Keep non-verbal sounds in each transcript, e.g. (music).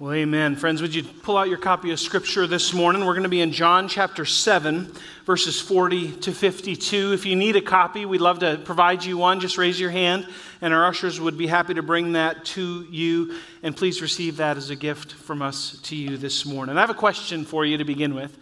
Well, amen. Friends, would you pull out your copy of Scripture this morning? We're going to be in John chapter 7, verses 40 to 52. If you need a copy, we'd love to provide you one. Just raise your hand, and our ushers would be happy to bring that to you. And please receive that as a gift from us to you this morning. I have a question for you to begin with.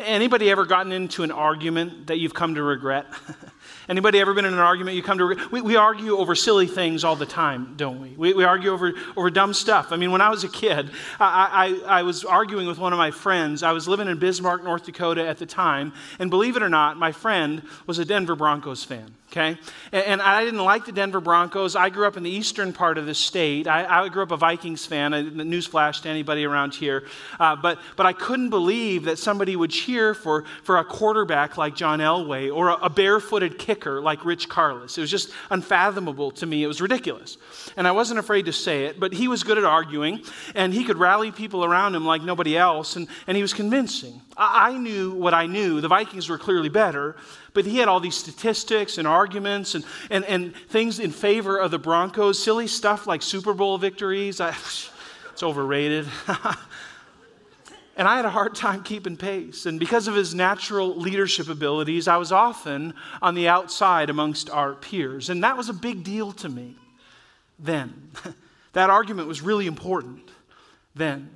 Anybody ever gotten into an argument that you've come to regret? (laughs) Anybody ever been in an argument you come to? We, we argue over silly things all the time, don't we? we? We argue over, over dumb stuff. I mean, when I was a kid, I, I, I was arguing with one of my friends. I was living in Bismarck, North Dakota at the time, and believe it or not, my friend was a Denver Broncos fan okay? And, I didn't like the Denver Broncos. I grew up in the eastern part of the state. I, I grew up a Vikings fan, a newsflash to anybody around here. Uh, but, but I couldn't believe that somebody would cheer for, for a quarterback like John Elway or a, a barefooted kicker like Rich Karlis. It was just unfathomable to me. It was ridiculous. And I wasn't afraid to say it, but he was good at arguing, and he could rally people around him like nobody else, and, and he was convincing. I, I knew what I knew. The Vikings were clearly better, but he had all these statistics and arguments and, and, and things in favor of the Broncos, silly stuff like Super Bowl victories. I, (sighs) it's overrated. (laughs) and I had a hard time keeping pace. And because of his natural leadership abilities, I was often on the outside amongst our peers. And that was a big deal to me then. (laughs) that argument was really important then.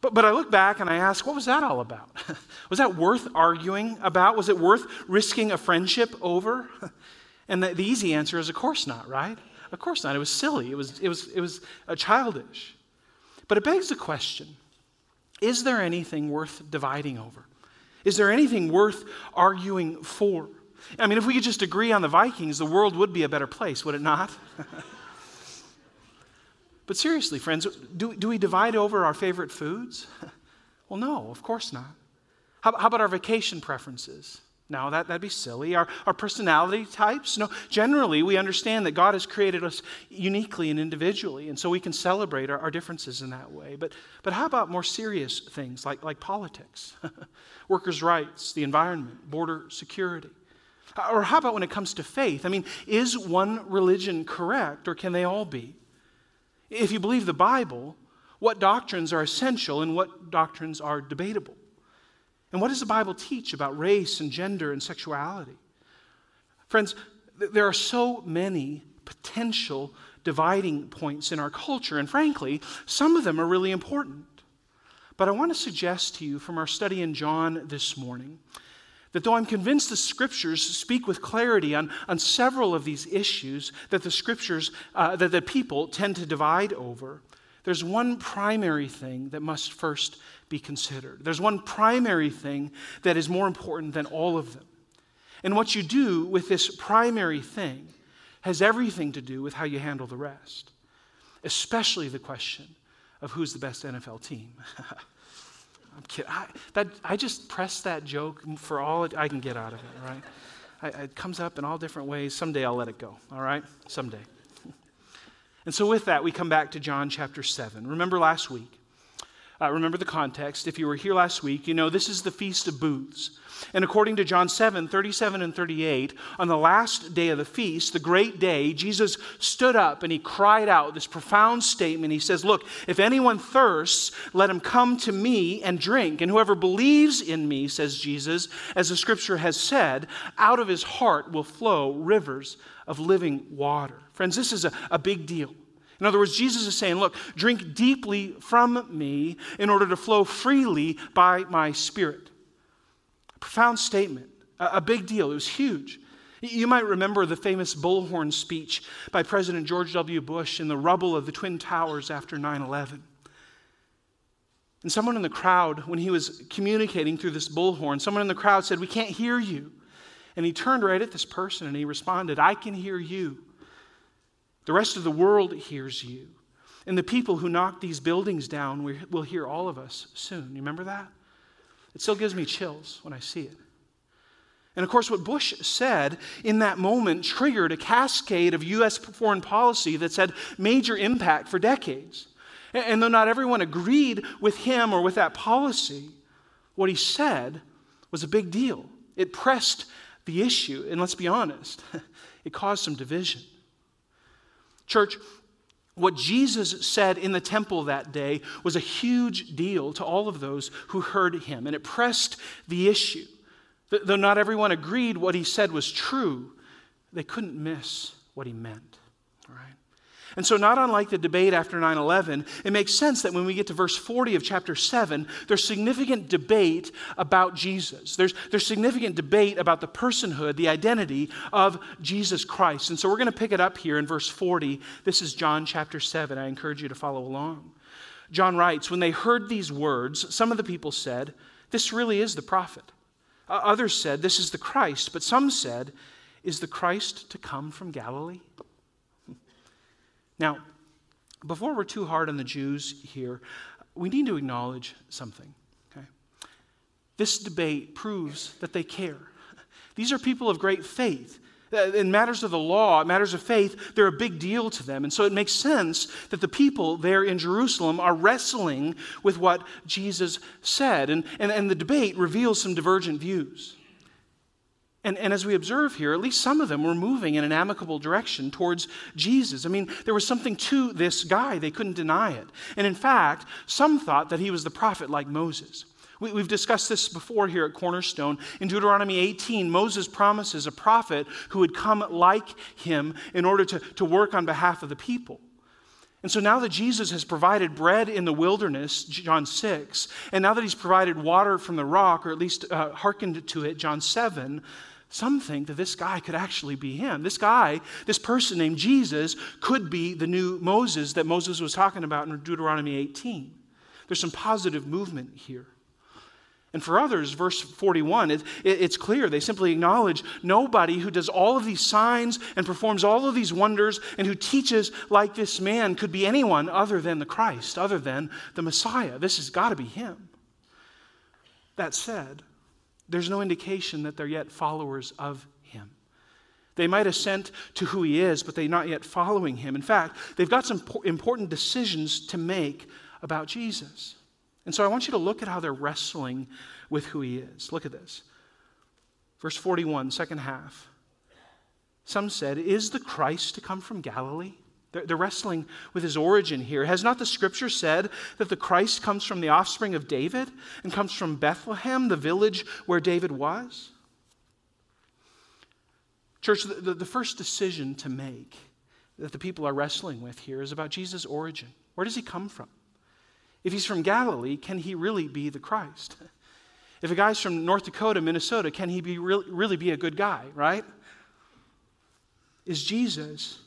But, but I look back and I ask, what was that all about? (laughs) was that worth arguing about? Was it worth risking a friendship over? (laughs) and the, the easy answer is, of course not, right? Of course not. It was silly, it was, it was, it was uh, childish. But it begs the question is there anything worth dividing over? Is there anything worth arguing for? I mean, if we could just agree on the Vikings, the world would be a better place, would it not? (laughs) But seriously, friends, do, do we divide over our favorite foods? (laughs) well, no, of course not. How, how about our vacation preferences? No, that, that'd be silly. Our, our personality types? No, generally, we understand that God has created us uniquely and individually, and so we can celebrate our, our differences in that way. But, but how about more serious things like, like politics, (laughs) workers' rights, the environment, border security? Or how about when it comes to faith? I mean, is one religion correct, or can they all be? If you believe the Bible, what doctrines are essential and what doctrines are debatable? And what does the Bible teach about race and gender and sexuality? Friends, there are so many potential dividing points in our culture, and frankly, some of them are really important. But I want to suggest to you from our study in John this morning that though I'm convinced the scriptures speak with clarity on, on several of these issues that the scriptures, uh, that the people tend to divide over, there's one primary thing that must first be considered. There's one primary thing that is more important than all of them. And what you do with this primary thing has everything to do with how you handle the rest, especially the question of who's the best NFL team. (laughs) I'm kidding. I, that, I just press that joke for all I can get out of it, right? I, it comes up in all different ways. Someday I'll let it go, all right? Someday. (laughs) And so, with that, we come back to John chapter 7. Remember last week? Uh, remember the context. If you were here last week, you know this is the Feast of Booths. And according to John 7 37 and 38, on the last day of the feast, the great day, Jesus stood up and he cried out this profound statement. He says, Look, if anyone thirsts, let him come to me and drink. And whoever believes in me, says Jesus, as the scripture has said, out of his heart will flow rivers of living water. Friends, this is a, a big deal. In other words, Jesus is saying, Look, drink deeply from me in order to flow freely by my spirit. A profound statement, a, big deal. It was huge. You might remember the famous bullhorn speech by President George W. Bush in the rubble of the Twin Towers after 9 11. And someone in the crowd, when he was communicating through this bullhorn, someone in the crowd said, We can't hear you. And he turned right at this person and he responded, I can hear you. The rest of the world hears you. And the people who knock these buildings down will hear all of us soon. You remember that? It still gives me chills when I see it. And of course, what Bush said in that moment triggered a cascade of U.S. foreign policy that's had major impact for decades. And though not everyone agreed with him or with that policy, what he said was a big deal. It pressed the issue, and let's be honest, (laughs) it caused some division. Church, What Jesus said in the temple that day was a huge deal to all of those who heard him, and it pressed the issue. Though not everyone agreed what he said was true, they couldn't miss what he meant. And so, not unlike the debate after 9 11, it makes sense that when we get to verse 40 of chapter 7, there's significant debate about Jesus. There's, there's significant debate about the personhood, the identity of Jesus Christ. And so, we're going to pick it up here in verse 40. This is John chapter 7. I encourage you to follow along. John writes When they heard these words, some of the people said, This really is the prophet. Others said, This is the Christ. But some said, Is the Christ to come from Galilee? Now, before we're too hard on the Jews here, we need to acknowledge something. Okay? This debate proves that they care. These are people of great faith. Uh, in matters of the law, matters of faith, they're a big deal to them. And so it makes sense that the people there in Jerusalem are wrestling with what Jesus said. And, and, and the debate reveals some divergent views. And, and as we observe here, at least some of them were moving in an amicable direction towards Jesus. I mean, there was something to this guy, they couldn't deny it. And in fact, some thought that he was the prophet like Moses. We, have discussed this before here at Cornerstone. In Deuteronomy 18, Moses promises a prophet who would come like him in order to, to work on behalf of the people. And so now that Jesus has provided bread in the wilderness, John 6, and now that he's provided water from the rock, or at least uh, hearkened to it, John 7, some think that this guy could actually be him. This guy, this person named Jesus, could be the new Moses that Moses was talking about in Deuteronomy 18. There's some positive movement here. And for others, verse 41, it, it, it's clear. They simply acknowledge nobody who does all of these signs and performs all of these wonders and who teaches like this man could be anyone other than the Christ, other than the Messiah. This has got to be him. That said, there's no indication that they're yet followers of him. They might assent to who he is, but they're not yet following him. In fact, they've got some important decisions to make about Jesus. And so I want you to look at how they're wrestling with who he is. Look at this. Verse 41, second half. Some said, Is the Christ to come from Galilee? They're wrestling with his origin here. Has not the scripture said that the Christ comes from the offspring of David and comes from Bethlehem, the village where David was? Church, the, the first decision to make that the people are wrestling with here is about Jesus' origin. Where does he come from? If he's from Galilee, can he really be the Christ? (laughs) If a guy's from North Dakota, Minnesota, can he be really, really be a good guy, right? Is Jesus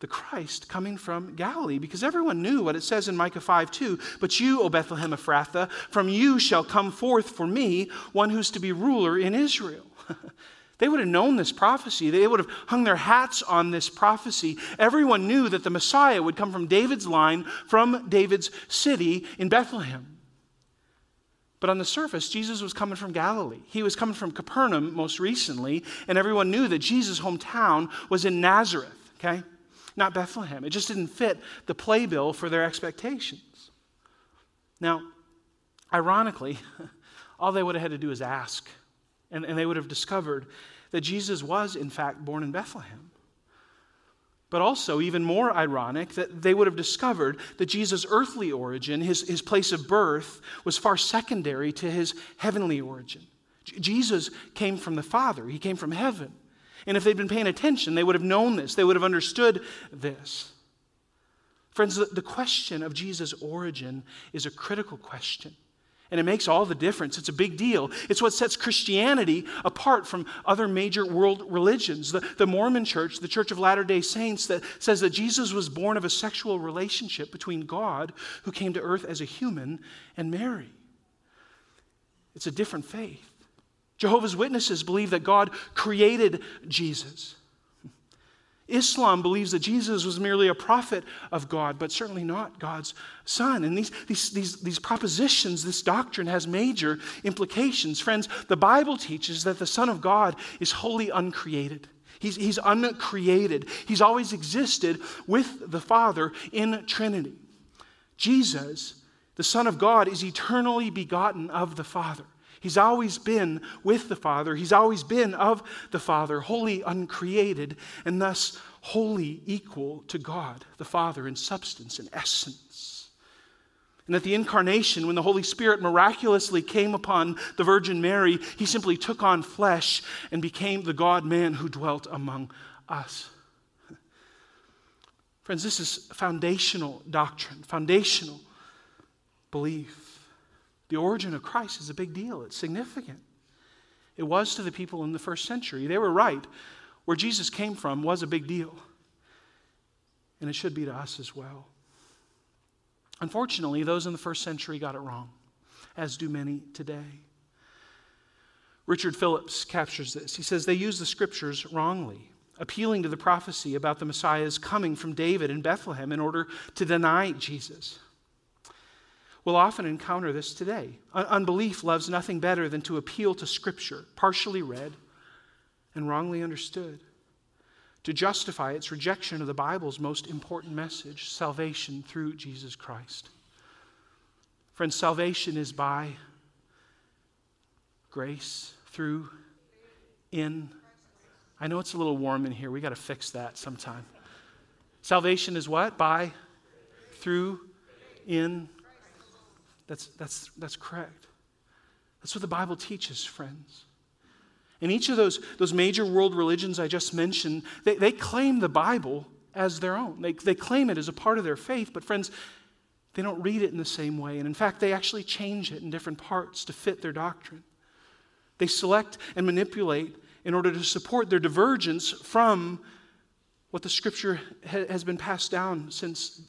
the Christ coming from Galilee because everyone knew what it says in Micah 5 2. But you, O Bethlehem Ephrathah, from you shall come forth for me one who's to be ruler in Israel. (laughs) they would have known this prophecy. They would have hung their hats on this prophecy. Everyone knew that the Messiah would come from David's line, from David's city in Bethlehem. But on the surface, Jesus was coming from Galilee. He was coming from Capernaum most recently, and everyone knew that Jesus' hometown was in Nazareth, okay? Not Bethlehem. It just didn't fit the playbill for their expectations. Now, ironically, (laughs) all they would have had to do is ask, and, and they would have discovered that Jesus was, in fact, born in Bethlehem. But also, even more ironic, that they would have discovered that Jesus' earthly origin, his, his place of birth, was far secondary to his heavenly origin. J- Jesus came from the Father, he came from heaven. And if they'd been paying attention, they would have known this, they would have understood this. Friends, the question of Jesus' origin is a critical question. And it makes all the difference. It's a big deal. It's what sets Christianity apart from other major world religions. The, the Mormon church, the Church of Latter day Saints, that says that Jesus was born of a sexual relationship between God, who came to earth as a human, and Mary. It's a different faith. Jehovah's Witnesses believe that God created Jesus. Islam believes that Jesus was merely a prophet of God, but certainly not God's son. And these, these, these, these propositions, this doctrine has major implications. Friends, the Bible teaches that the Son of God is wholly uncreated. He's, he's uncreated. He's always existed with the Father in Trinity. Jesus, the Son of God, is eternally begotten of the Father. He's always been with the Father. He's always been of the Father, wholly uncreated, and thus wholly equal to God the Father in substance and essence. And at the incarnation, when the Holy Spirit miraculously came upon the Virgin Mary, he simply took on flesh and became the God man who dwelt among us. Friends, this is foundational doctrine, foundational belief. The origin of Christ is a big deal, it's significant. It was to the people in the first century. They were right. Where Jesus came from was a big deal. And it should be to us as well. Unfortunately, those in the first century got it wrong, as do many today. Richard Phillips captures this. He says they use the scriptures wrongly, appealing to the prophecy about the Messiah's coming from David in Bethlehem in order to deny Jesus. We'll often encounter this today. unbelief loves nothing better than to appeal to Scripture, partially read and wrongly understood, to justify its rejection of the Bible's most important message salvation through Jesus Christ. Friends, salvation is by grace, through, in. I know it's a little warm in here. We got to fix that sometime. Salvation is what? By, through, in, that's, that's, that's correct. That's what the Bible teaches, friends. And each of those, those major world religions I just mentioned, they, they claim the Bible as their own. They, they claim it as a part of their faith, but friends, they don't read it in the same way. And in fact, they actually change it in different parts to fit their doctrine. They select and manipulate in order to support their divergence from what the scripture ha- has been passed down since,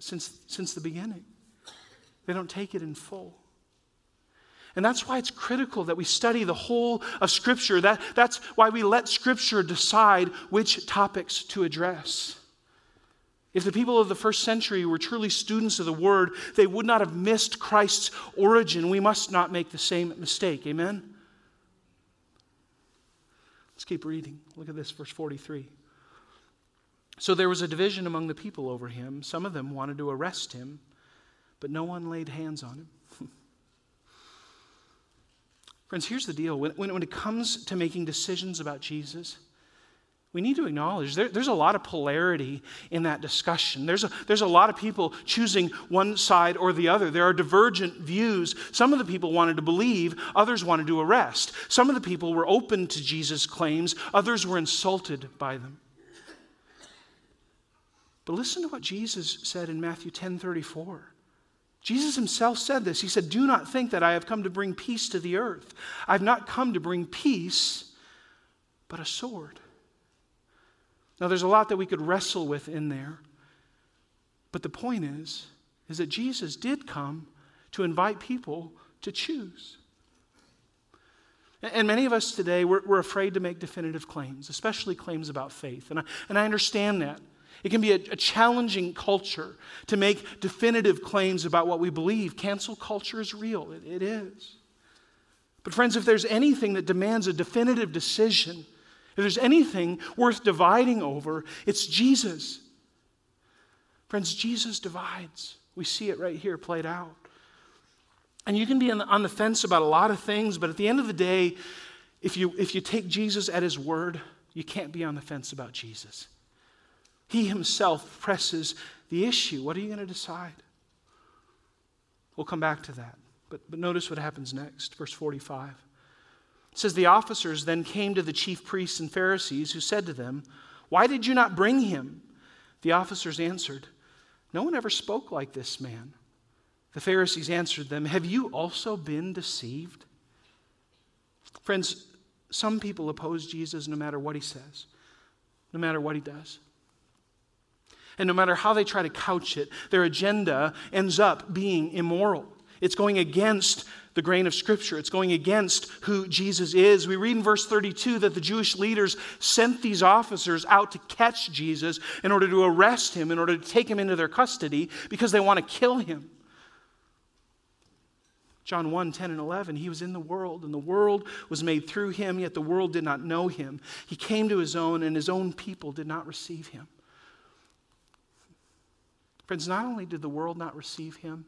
since, since the beginning. They don't take it in full. And that's why it's critical that we study the whole of Scripture. That, that's why we let Scripture decide which topics to address. If the people of the first century were truly students of the Word, they would not have missed Christ's origin. We must not make the same mistake. Amen? Let's keep reading. Look at this, verse 43. So there was a division among the people over him. Some of them wanted to arrest him but no one laid hands on him. (laughs) Friends, here's the deal. When, when, when, it comes to making decisions about Jesus, we need to acknowledge there, there's a lot of polarity in that discussion. There's a, there's a lot of people choosing one side or the other. There are divergent views. Some of the people wanted to believe, others wanted to arrest. Some of the people were open to Jesus' claims, others were insulted by them. But listen to what Jesus said in Matthew 10 34. Jesus himself said this. He said, Do not think that I have come to bring peace to the earth. I've not come to bring peace, but a sword. Now, there's a lot that we could wrestle with in there. But the point is, is that Jesus did come to invite people to choose. And many of us today, we're, we're afraid to make definitive claims, especially claims about faith. And I, and I understand that. It can be a, a, challenging culture to make definitive claims about what we believe. Cancel culture is real, it, it is. But, friends, if there's anything that demands a definitive decision, if there's anything worth dividing over, it's Jesus. Friends, Jesus divides. We see it right here played out. And you can be on the, on the fence about a lot of things, but at the end of the day, if you, if you take Jesus at his word, you can't be on the fence about Jesus. He himself presses the issue. What are you going to decide? We'll come back to that. But, but notice what happens next, verse 45. It says, The officers then came to the chief priests and Pharisees, who said to them, Why did you not bring him? The officers answered, No one ever spoke like this man. The Pharisees answered them, Have you also been deceived? Friends, some people oppose Jesus no matter what he says, no matter what he does. And no matter how they try to couch it, their agenda ends up being immoral. It's going against the grain of Scripture. It's going against who Jesus is. We read in verse 32 that the Jewish leaders sent these officers out to catch Jesus in order to arrest him, in order to take him into their custody, because they want to kill him. John 1 10 and 11, he was in the world, and the world was made through him, yet the world did not know him. He came to his own, and his own people did not receive him. Friends, not only did the world not receive him,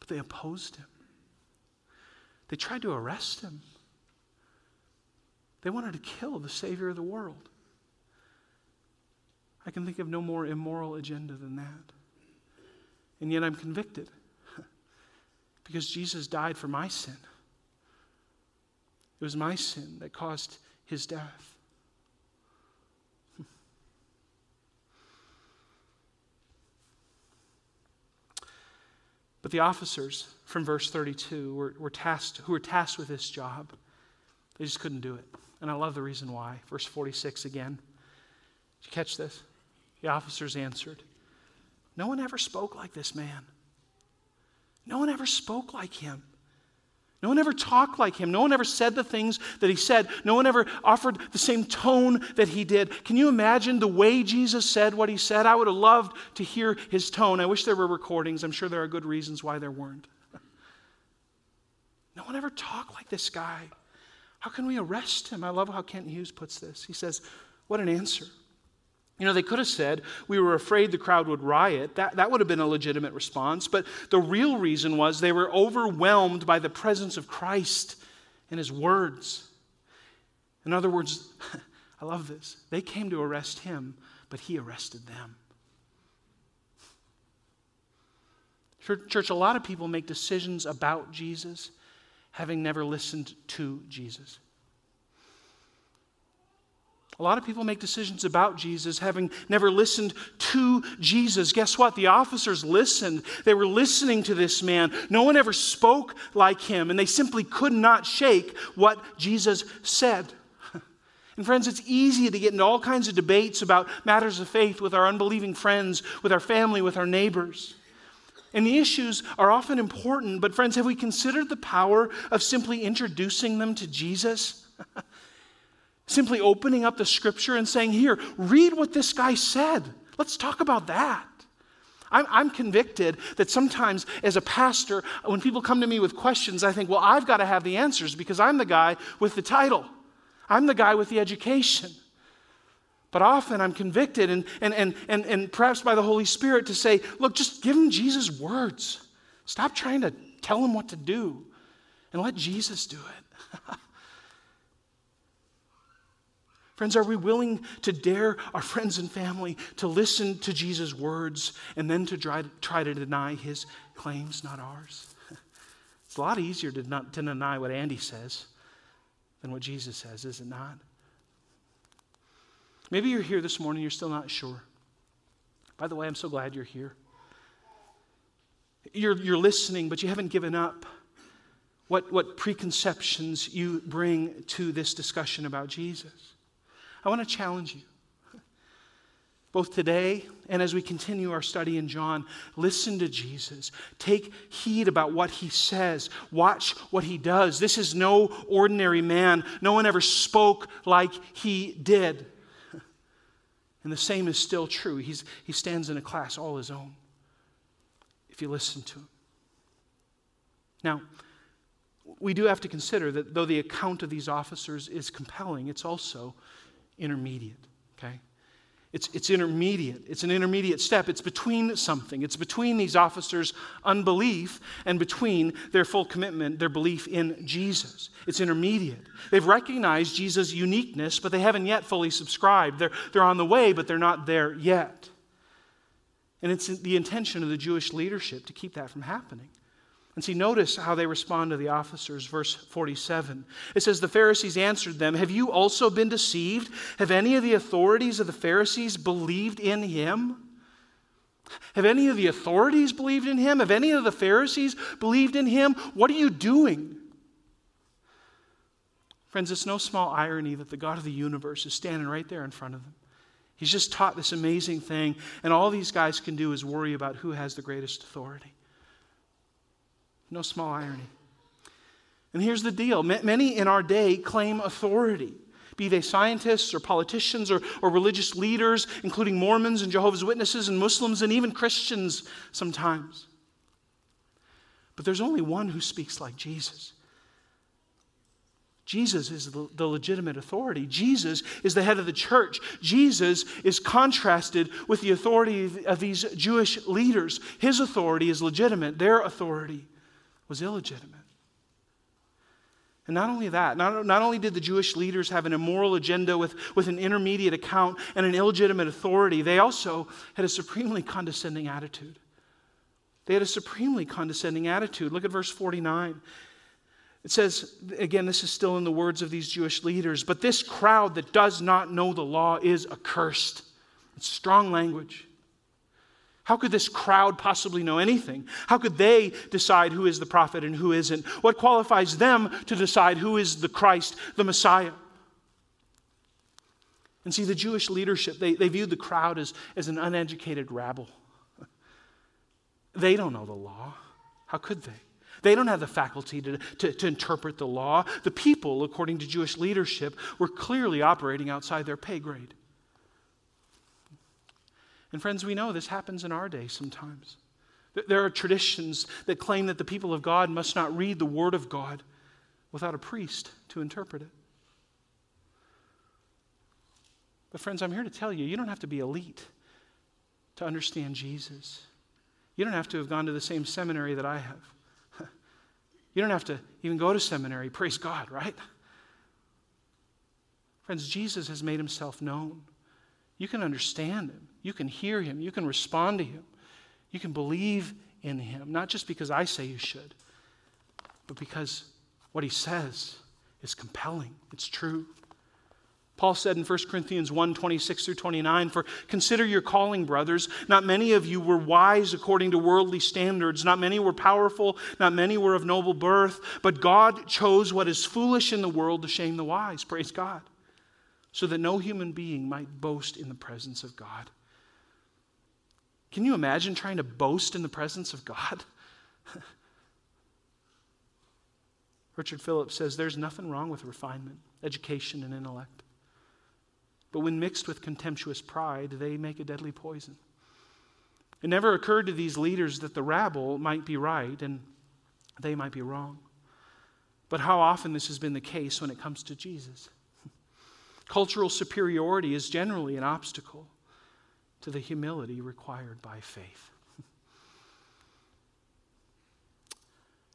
but they opposed him. They tried to arrest him. They wanted to kill the Savior of the world. I can think of no more immoral agenda than that. And yet I'm convicted (laughs) because Jesus died for my sin. It was my sin that caused his death. But the officers from verse 32 were, were tasked, who were tasked with this job, they just couldn't do it. And I love the reason why. Verse 46 again. Did you catch this? The officers answered, No one ever spoke like this man. No one ever spoke like him. No one ever talked like him. No one ever said the things that he said. No one ever offered the same tone that he did. Can you imagine the way Jesus said what he said? I would have loved to hear his tone. I wish there were recordings. I'm sure there are good reasons why there weren't. No one ever talked like this guy. How can we arrest him? I love how Kent Hughes puts this. He says, What an answer. You know, they could have said, We were afraid the crowd would riot. That, that would have been a legitimate response. But the real reason was they were overwhelmed by the presence of Christ and his words. In other words, (laughs) I love this. They came to arrest him, but he arrested them. Church, a lot of people make decisions about Jesus having never listened to Jesus. A lot of people make decisions about Jesus having never listened to Jesus. Guess what? The officers listened. They were listening to this man. No one ever spoke like him, and they simply could not shake what Jesus said. (laughs) And, friends, it's easy to get into all kinds of debates about matters of faith with our unbelieving friends, with our family, with our neighbors. And the issues are often important, but, friends, have we considered the power of simply introducing them to Jesus? (laughs) Simply opening up the scripture and saying, Here, read what this guy said. Let's talk about that. I'm, I'm, convicted that sometimes as a pastor, when people come to me with questions, I think, well, I've got to have the answers because I'm the guy with the title, I'm the guy with the education. But often I'm convicted and, and, and, and, and perhaps by the Holy Spirit to say, look, just give him Jesus' words. Stop trying to tell him what to do and let Jesus do it. (laughs) Friends, are we willing to dare our friends and family to listen to Jesus' words and then to try, try to deny his claims, not ours? (laughs) It's a lot easier to, not, to deny what Andy says than what Jesus says, is it not? Maybe you're here this morning, you're still not sure. By the way, I'm so glad you're here. You're, you're listening, but you haven't given up what, what preconceptions you bring to this discussion about Jesus. I want to challenge you. Both today and as we continue our study in John, listen to Jesus. Take heed about what he says. Watch what he does. This is no ordinary man. No one ever spoke like he did. And the same is still true. He's, he stands in a class all his own if you listen to him. Now, we do have to consider that though the account of these officers is compelling, it's also intermediate, okay? It's, it's intermediate. It's an intermediate step. It's between something. It's between these officers' unbelief and between their full commitment, their belief in Jesus. It's intermediate. They've recognized Jesus' uniqueness, but they haven't yet fully subscribed. They're, they're on the way, but they're not there yet. And it's the intention of the Jewish leadership to keep that from happening. And see, notice how they respond to the officers, verse 47. It says, The Pharisees answered them, Have you also been deceived? Have any of the authorities of the Pharisees believed in him? Have any of the authorities believed in him? Have any of the Pharisees believed in him? What are you doing? Friends, it's no small irony that the God of the universe is standing right there in front of them. He's just taught this amazing thing, and all these guys can do is worry about who has the greatest authority. No small irony. And here's the deal many in our day claim authority, be they scientists or politicians or, or religious leaders, including Mormons and Jehovah's Witnesses and Muslims and even Christians sometimes. But there's only one who speaks like Jesus. Jesus is the legitimate authority. Jesus is the head of the church. Jesus is contrasted with the authority of these Jewish leaders. His authority is legitimate, their authority was illegitimate. And not only that, not, not only did the Jewish leaders have an immoral agenda with, with an intermediate account and an illegitimate authority, they also had a supremely condescending attitude. They had a supremely condescending attitude. Look at verse 49. It says, again, this is still in the words of these Jewish leaders, but this crowd that does not know the law is accursed. It's strong language. How could this crowd possibly know anything? How could they decide who is the prophet and who isn't? What qualifies them to decide who is the Christ, the Messiah? And see, the Jewish leadership, they, they viewed the crowd as, as an uneducated rabble. (laughs) They don't know the law. How could they? They don't have the faculty to, to, to, interpret the law. The people, according to Jewish leadership, were clearly operating outside their pay grade. And friends, we know this happens in our day sometimes. There are traditions that claim that the people of God must not read the Word of God without a priest to interpret it. But, friends, I'm here to tell you, you don't have to be elite to understand Jesus. You don't have to have gone to the same seminary that I have. (laughs) You don't have to even go to seminary. Praise God, right? Friends, Jesus has made himself known. You can understand him, you can hear him, you can respond to him, you can believe in him, not just because I say you should, but because what he says is compelling, it's true. Paul said in 1 Corinthians 1 26 through 29, For consider your calling, brothers. Not many of you were wise according to worldly standards. Not many were powerful. Not many were of noble birth. But God chose what is foolish in the world to shame the wise. Praise God. So that no human being might boast in the presence of God. Can you imagine trying to boast in the presence of God? (laughs) Richard Phillips says there's nothing wrong with refinement, education, and intellect. But when mixed with contemptuous pride, they make a deadly poison. It never occurred to these leaders that the rabble might be right and they might be wrong. But how often this has been the case when it comes to Jesus. (laughs) Cultural superiority is generally an obstacle to the humility required by faith. (laughs)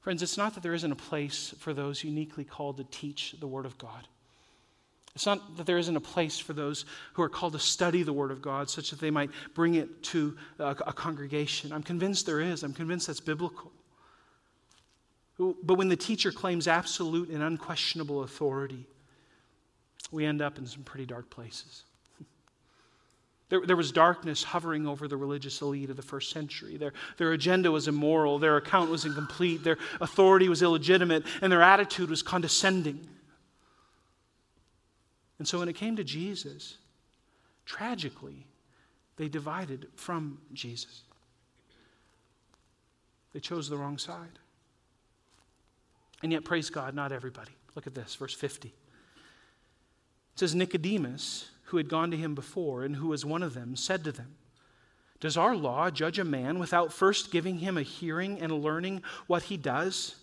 Friends, it's not that there isn't a place for those uniquely called to teach the Word of God. It's not that there isn't a place for those who are called to study the Word of God such that they might bring it to a, congregation. I'm convinced there is. I'm convinced that's biblical. But when the teacher claims absolute and unquestionable authority, we end up in some pretty dark places. There, there, was darkness hovering over the religious elite of the first century. Their, their agenda was immoral, their account was incomplete, their authority was illegitimate, and their attitude was condescending. And so when it came to Jesus, tragically, they divided from Jesus. They chose the wrong side. And yet, praise God, not everybody. Look at this, verse 50. It says, Nicodemus, who had gone to him before and who was one of them, said to them, Does our law judge a man without first giving him a hearing and learning what he does?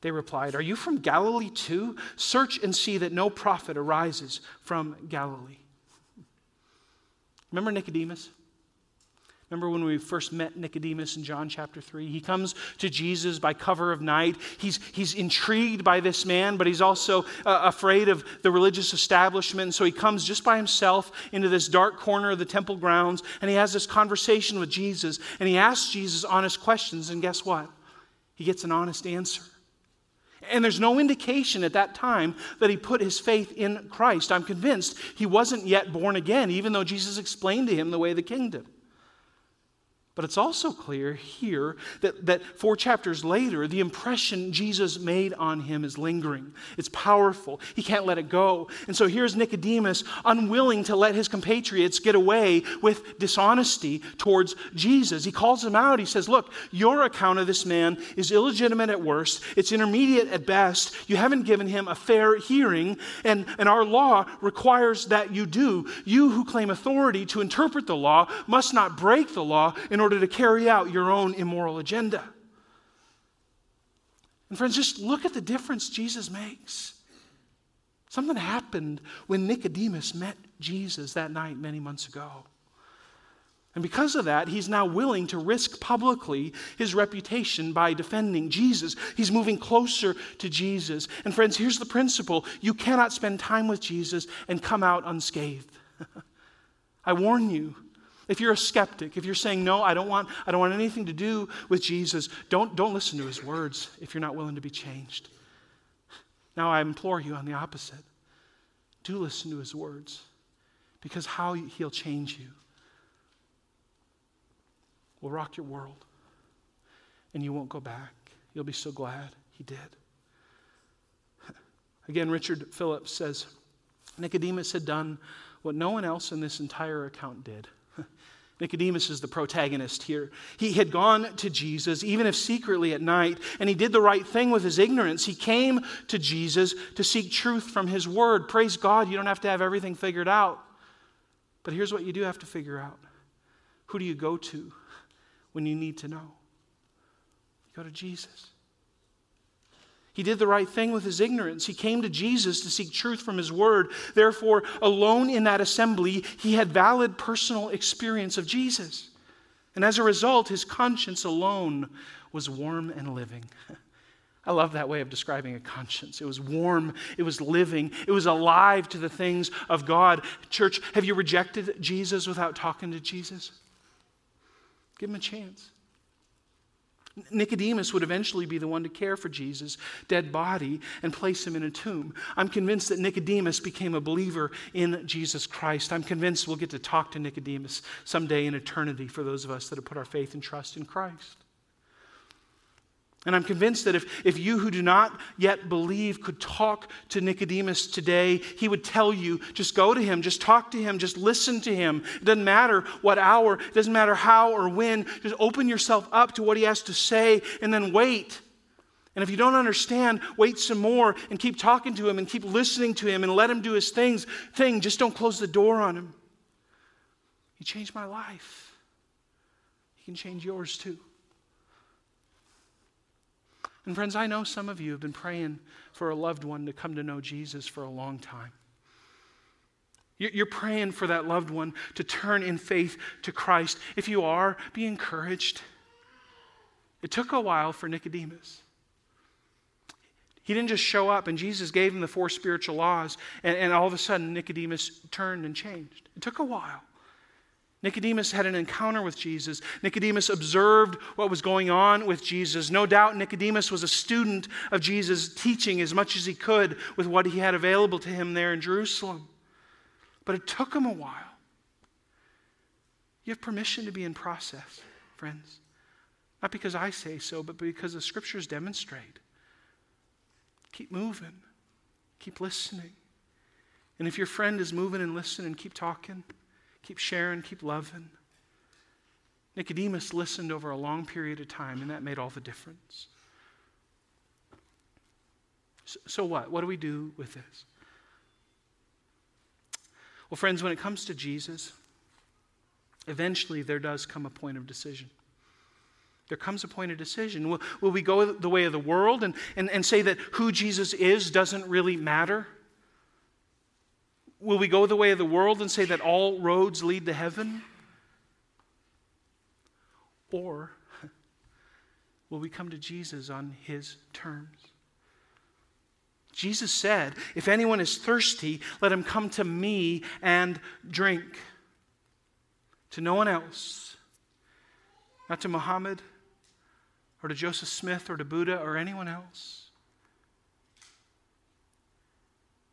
They replied, Are you from Galilee too? Search and see that no prophet arises from Galilee. Remember Nicodemus? Remember when we first met Nicodemus in John chapter 3? He comes to Jesus by cover of night. He's, he's intrigued by this man, but he's also uh, afraid of the religious establishment. And so he comes just by himself into this dark corner of the temple grounds, and he has this conversation with Jesus. And he asks Jesus honest questions, and guess what? He gets an honest answer. And there's no indication at that time that he put his faith in Christ. I'm convinced he wasn't yet born again, even though Jesus explained to him the way of the kingdom. But it's also clear here that, that four chapters later, the impression Jesus made on him is lingering. It's powerful. He can't let it go. And so here's Nicodemus, unwilling to let his compatriots get away with dishonesty towards Jesus. He calls them out. He says, Look, your account of this man is illegitimate at worst, it's intermediate at best. You haven't given him a fair hearing, and, and our law requires that you do. You who claim authority to interpret the law must not break the law in order to carry out your own immoral agenda. And friends, just look at the difference Jesus makes. Something happened when Nicodemus met Jesus that night many months ago. And because of that, he's now willing to risk publicly his reputation by defending Jesus. He's moving closer to Jesus. And friends, here's the principle you cannot spend time with Jesus and come out unscathed. (laughs) I warn you. If you're a skeptic, if you're saying, no, I don't want, I don't want anything to do with Jesus, don't, don't listen to his words if you're not willing to be changed. Now, I implore you on the opposite. Do listen to his words because how he'll change you will rock your world. And you won't go back. You'll be so glad he did. (laughs) Again, Richard Phillips says Nicodemus had done what no one else in this entire account did. Nicodemus is the protagonist here. He had gone to Jesus, even if secretly at night, and he did the right thing with his ignorance. He came to Jesus to seek truth from his word. Praise God, you don't have to have everything figured out. But here's what you do have to figure out who do you go to? when you need to know. You go to Jesus. He did the right thing with his ignorance. He came to Jesus to seek truth from his word. Therefore, alone in that assembly, he had valid personal experience of Jesus. And as a result, his conscience alone was warm and living. (laughs) I love that way of describing a conscience. It was warm, it was living, it was alive to the things of God. Church, have you rejected Jesus without talking to Jesus? Give him a chance. Nicodemus would eventually be the one to care for Jesus' dead body and place him in a tomb. I'm convinced that Nicodemus became a believer in Jesus Christ. I'm convinced we'll get to talk to Nicodemus someday in eternity for those of us that have put our faith and trust in Christ. And I'm convinced that if, if you who do not yet believe could talk to Nicodemus today, he would tell you just go to him, just talk to him, just listen to him. It doesn't matter what hour, it doesn't matter how or when. Just open yourself up to what he has to say and then wait. And if you don't understand, wait some more and keep talking to him and keep listening to him and let him do his things. Thing, just don't close the door on him. He changed my life. He can change yours too. And friends, I know some of you have been praying for a loved one to come to know Jesus for a long time. You're praying for that loved one to turn in faith to Christ. If you are, be encouraged. It took a while for Nicodemus. He didn't just show up and Jesus gave him the four spiritual laws, and, and all of a sudden Nicodemus turned and changed. It took a while. Nicodemus had an encounter with Jesus. Nicodemus observed what was going on with Jesus. No doubt Nicodemus was a student of Jesus' teaching as much as he could with what he had available to him there in Jerusalem. But it took him a while. You have permission to be in process, friends. Not because I say so, but because the scriptures demonstrate. Keep moving, keep listening. And if your friend is moving and listening, keep talking. Keep sharing, keep loving. Nicodemus listened over a long period of time, and that made all the difference. So, what? What do we do with this? Well, friends, when it comes to Jesus, eventually there does come a point of decision. There comes a point of decision. Will, will we go the way of the world and, and, and say that who Jesus is doesn't really matter? Will we go the way of the world and say that all roads lead to heaven? Or will we come to Jesus on his terms? Jesus said, If anyone is thirsty, let him come to me and drink. To no one else. Not to Muhammad or to Joseph Smith or to Buddha or anyone else.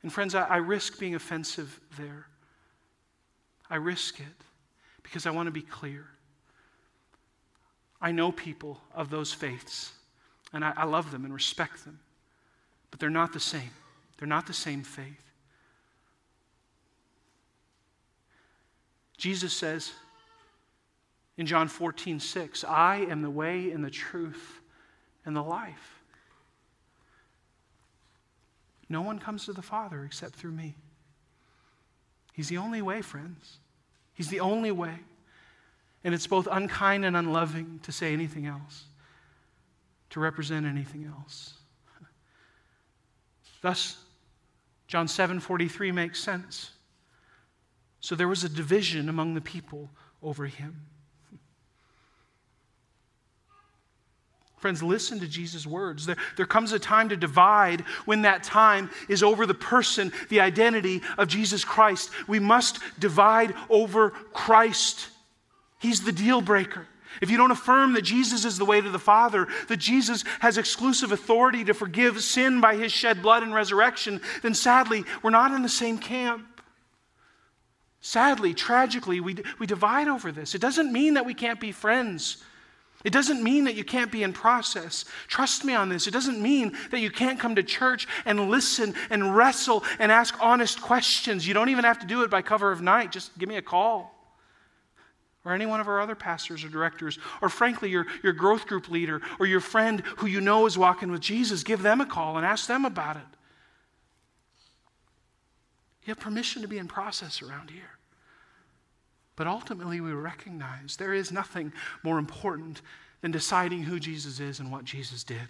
And friends, I, I risk being offensive there. I risk it because I want to be clear. I know people of those faiths, and I, I love them and respect them, but they're not the same. They're not the same faith. Jesus says in John 14, 6, I am the way and the truth and the life. No one comes to the Father except through me. He's the only way, friends. He's the only way. And it's both unkind and unloving to say anything else, to represent anything else. Thus, John 7:43 makes sense. So there was a division among the people over him. Friends, listen to Jesus' words. There, there comes a time to divide when that time is over the person, the identity of Jesus Christ. We must divide over Christ. He's the deal breaker. If you don't affirm that Jesus is the way to the Father, that Jesus has exclusive authority to forgive sin by his shed blood and resurrection, then sadly, we're not in the same camp. Sadly, tragically, we, we divide over this. It doesn't mean that we can't be friends. It doesn't mean that you can't be in process. Trust me on this. It doesn't mean that you can't come to church and listen and wrestle and ask honest questions. You don't even have to do it by cover of night. Just give me a call. Or any one of our other pastors or directors, or frankly, your, your growth group leader, or your friend who you know is walking with Jesus, give them a call and ask them about it. You have permission to be in process around here. But ultimately, we recognize there is nothing more important than deciding who Jesus is and what Jesus did.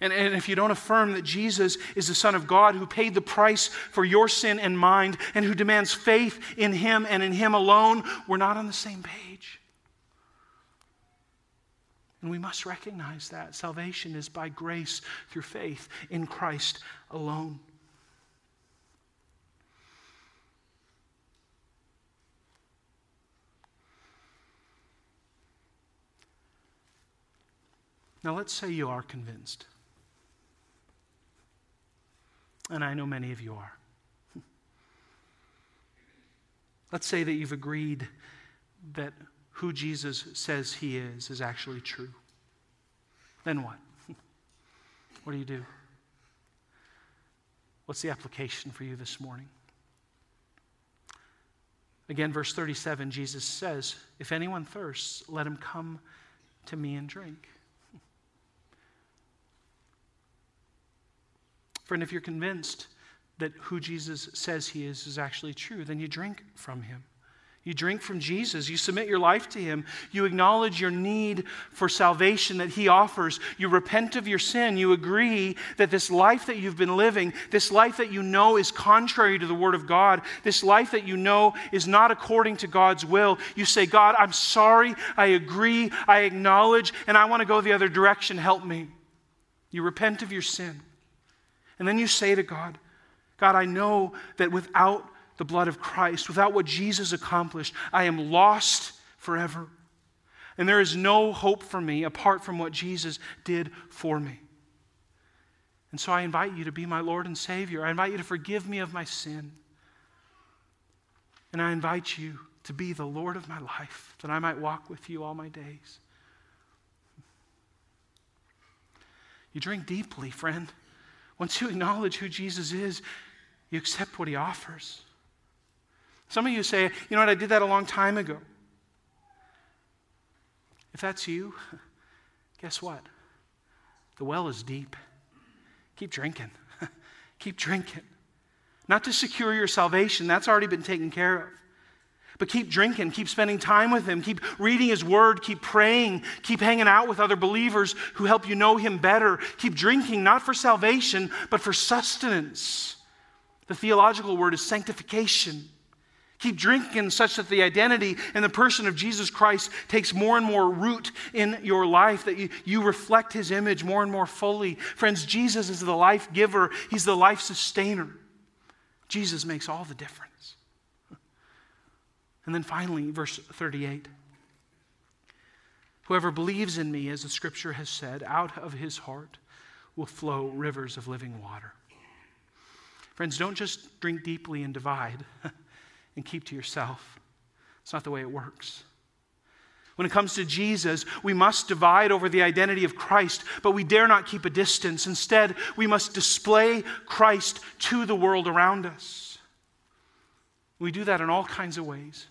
And, and if you don't affirm that Jesus is the Son of God who paid the price for your sin and mine and who demands faith in Him and in Him alone, we're not on the same page. And we must recognize that salvation is by grace through faith in Christ alone. Now, let's say you are convinced. And I know many of you are. (laughs) Let's say that you've agreed that who Jesus says he is is actually true. Then what? (laughs) What do you do? What's the application for you this morning? Again, verse 37, Jesus says, If anyone thirsts, let him come to me and drink. Friend, if you're convinced that who Jesus says he is is actually true, then you drink from him. You drink from Jesus. You submit your life to Him. You acknowledge your need for salvation that He offers. You repent of your sin. You agree that this life that you've been living, this life that you know is contrary to the Word of God, this life that you know is not according to God's will, you say, God, I'm sorry. I agree. I acknowledge, and I want to go the other direction. Help me. You repent of your sin. And then you say to God, God, I know that without the blood of Christ, without what Jesus accomplished, I am lost forever. And there is no hope for me apart from what Jesus did for me. And so I invite you to be my Lord and Savior. I invite you to forgive me of my sin. And I invite you to be the Lord of my life, that I might walk with you all my days. You drink deeply, friend. Once you acknowledge who Jesus is, you accept what he offers. Some of you say, you know what, I did that a long time ago. If that's you, (laughs) guess what? The well is deep. Keep drinking. (laughs) Keep drinking. Not to secure your salvation, that's already been taken care of. But keep drinking, keep spending time with Him, keep reading His Word, keep praying, keep hanging out with other believers who help you know Him better. Keep drinking, not for salvation, but for sustenance. The theological word is sanctification. Keep drinking such that the identity and the person of Jesus Christ takes more and more root in your life, that you, you reflect His image more and more fully. Friends, Jesus is the life giver, He's the life sustainer. Jesus makes all the difference. And then finally, verse 38 Whoever believes in me, as the scripture has said, out of his heart will flow rivers of living water. Friends, don't just drink deeply and divide (laughs) and keep to yourself. It's not the way it works. When it comes to Jesus, we must divide over the identity of Christ, but we dare not keep a distance. Instead, we must display Christ to the world around us. We do that in all kinds of ways.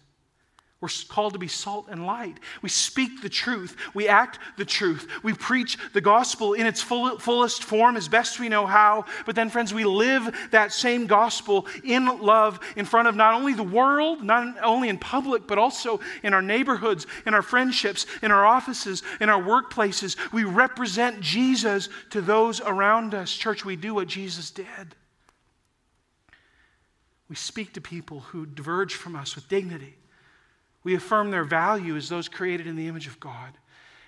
We're called to be salt and light. We speak the truth. We act the truth. We preach the gospel in its full, fullest form as best we know how. But then, friends, we live that same gospel in love in front of not only the world, not only in public, but also in our neighborhoods, in our friendships, in our offices, in our workplaces. We represent Jesus to those around us. Church, we do what Jesus did. We speak to people who diverge from us with dignity we affirm their value as those created in the image of God.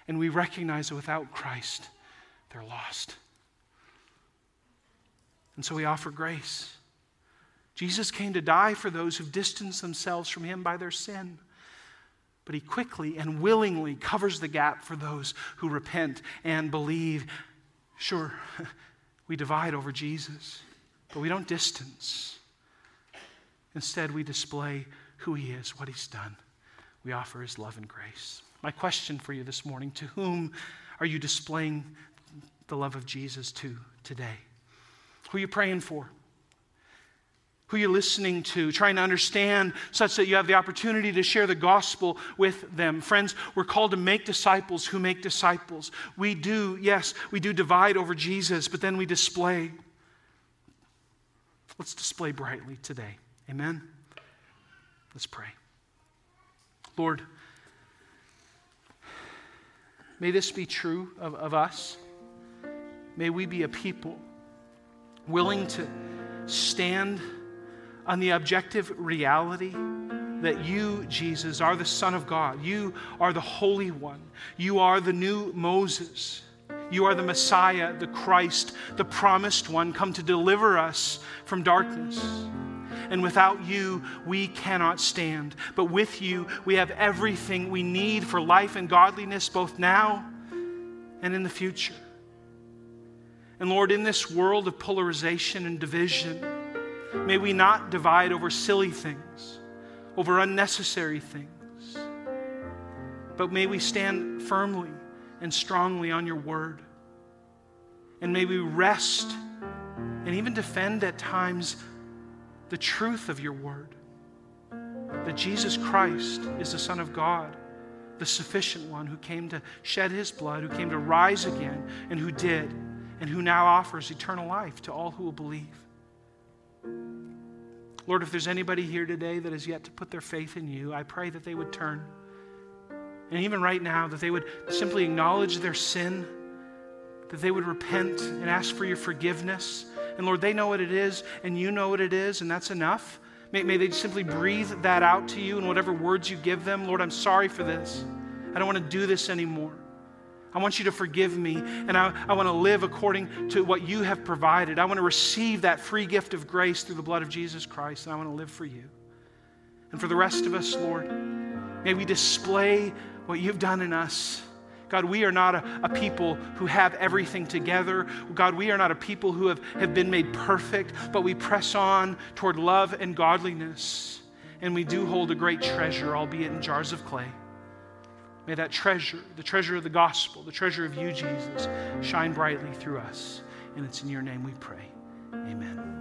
And we recognize that without Christ, they're lost. And so we offer grace. Jesus came to die for those who've distanced themselves from him by their sin. But he quickly and willingly covers the gap for those who repent and believe. Sure, (laughs) we divide over Jesus, but we don't distance. Instead, we display who he is, what he's done. We offer his love and grace. My question for you this morning to whom are you displaying the love of Jesus to today? Who are you praying for? Who are you listening to, trying to understand such that you have the opportunity to share the gospel with them? Friends, we're called to make disciples who make disciples. We do, yes, we do divide over Jesus, but then we display. Let's display brightly today. Amen? Let's pray. Lord, may this be true of, of us. May we be a people willing to stand on the objective reality that you, Jesus, are the Son of God. You are the Holy One. You are the new Moses. You are the Messiah, the Christ, the promised one, come to deliver us from darkness. And without you, we cannot stand. But with you, we have everything we need for life and godliness, both now and in the future. And Lord, in this world of polarization and division, may we not divide over silly things, over unnecessary things, but may we stand firmly and strongly on your word. And may we rest and even defend at times the truth of your word that Jesus Christ is the Son of God, the sufficient one who came to shed his blood, who came to rise again, and who did and who now offers eternal life to all who will believe. Lord, if there's anybody here today that has yet to put their faith in you, I pray that they would turn. And even right now, that they would simply acknowledge their sin, that they would repent and ask for your forgiveness. And Lord, they know what it is, and you know what it is, and that's enough. May, may they simply breathe that out to you in whatever words you give them. Lord, I'm sorry for this. I don't want to do this anymore. I want you to forgive me, and I, I want to live according to what you have provided. I want to receive that free gift of grace through the blood of Jesus Christ, and I want to live for you. And for the rest of us, Lord, may we display what you've done in us. God, we are not a, a, people who have everything together. God, we are not a people who have, have been made perfect, but we press on toward love and godliness. And we do hold a great treasure, albeit in jars of clay. May that treasure, the treasure of the gospel, the treasure of you, Jesus, shine brightly through us. And it's in your name we pray. Amen.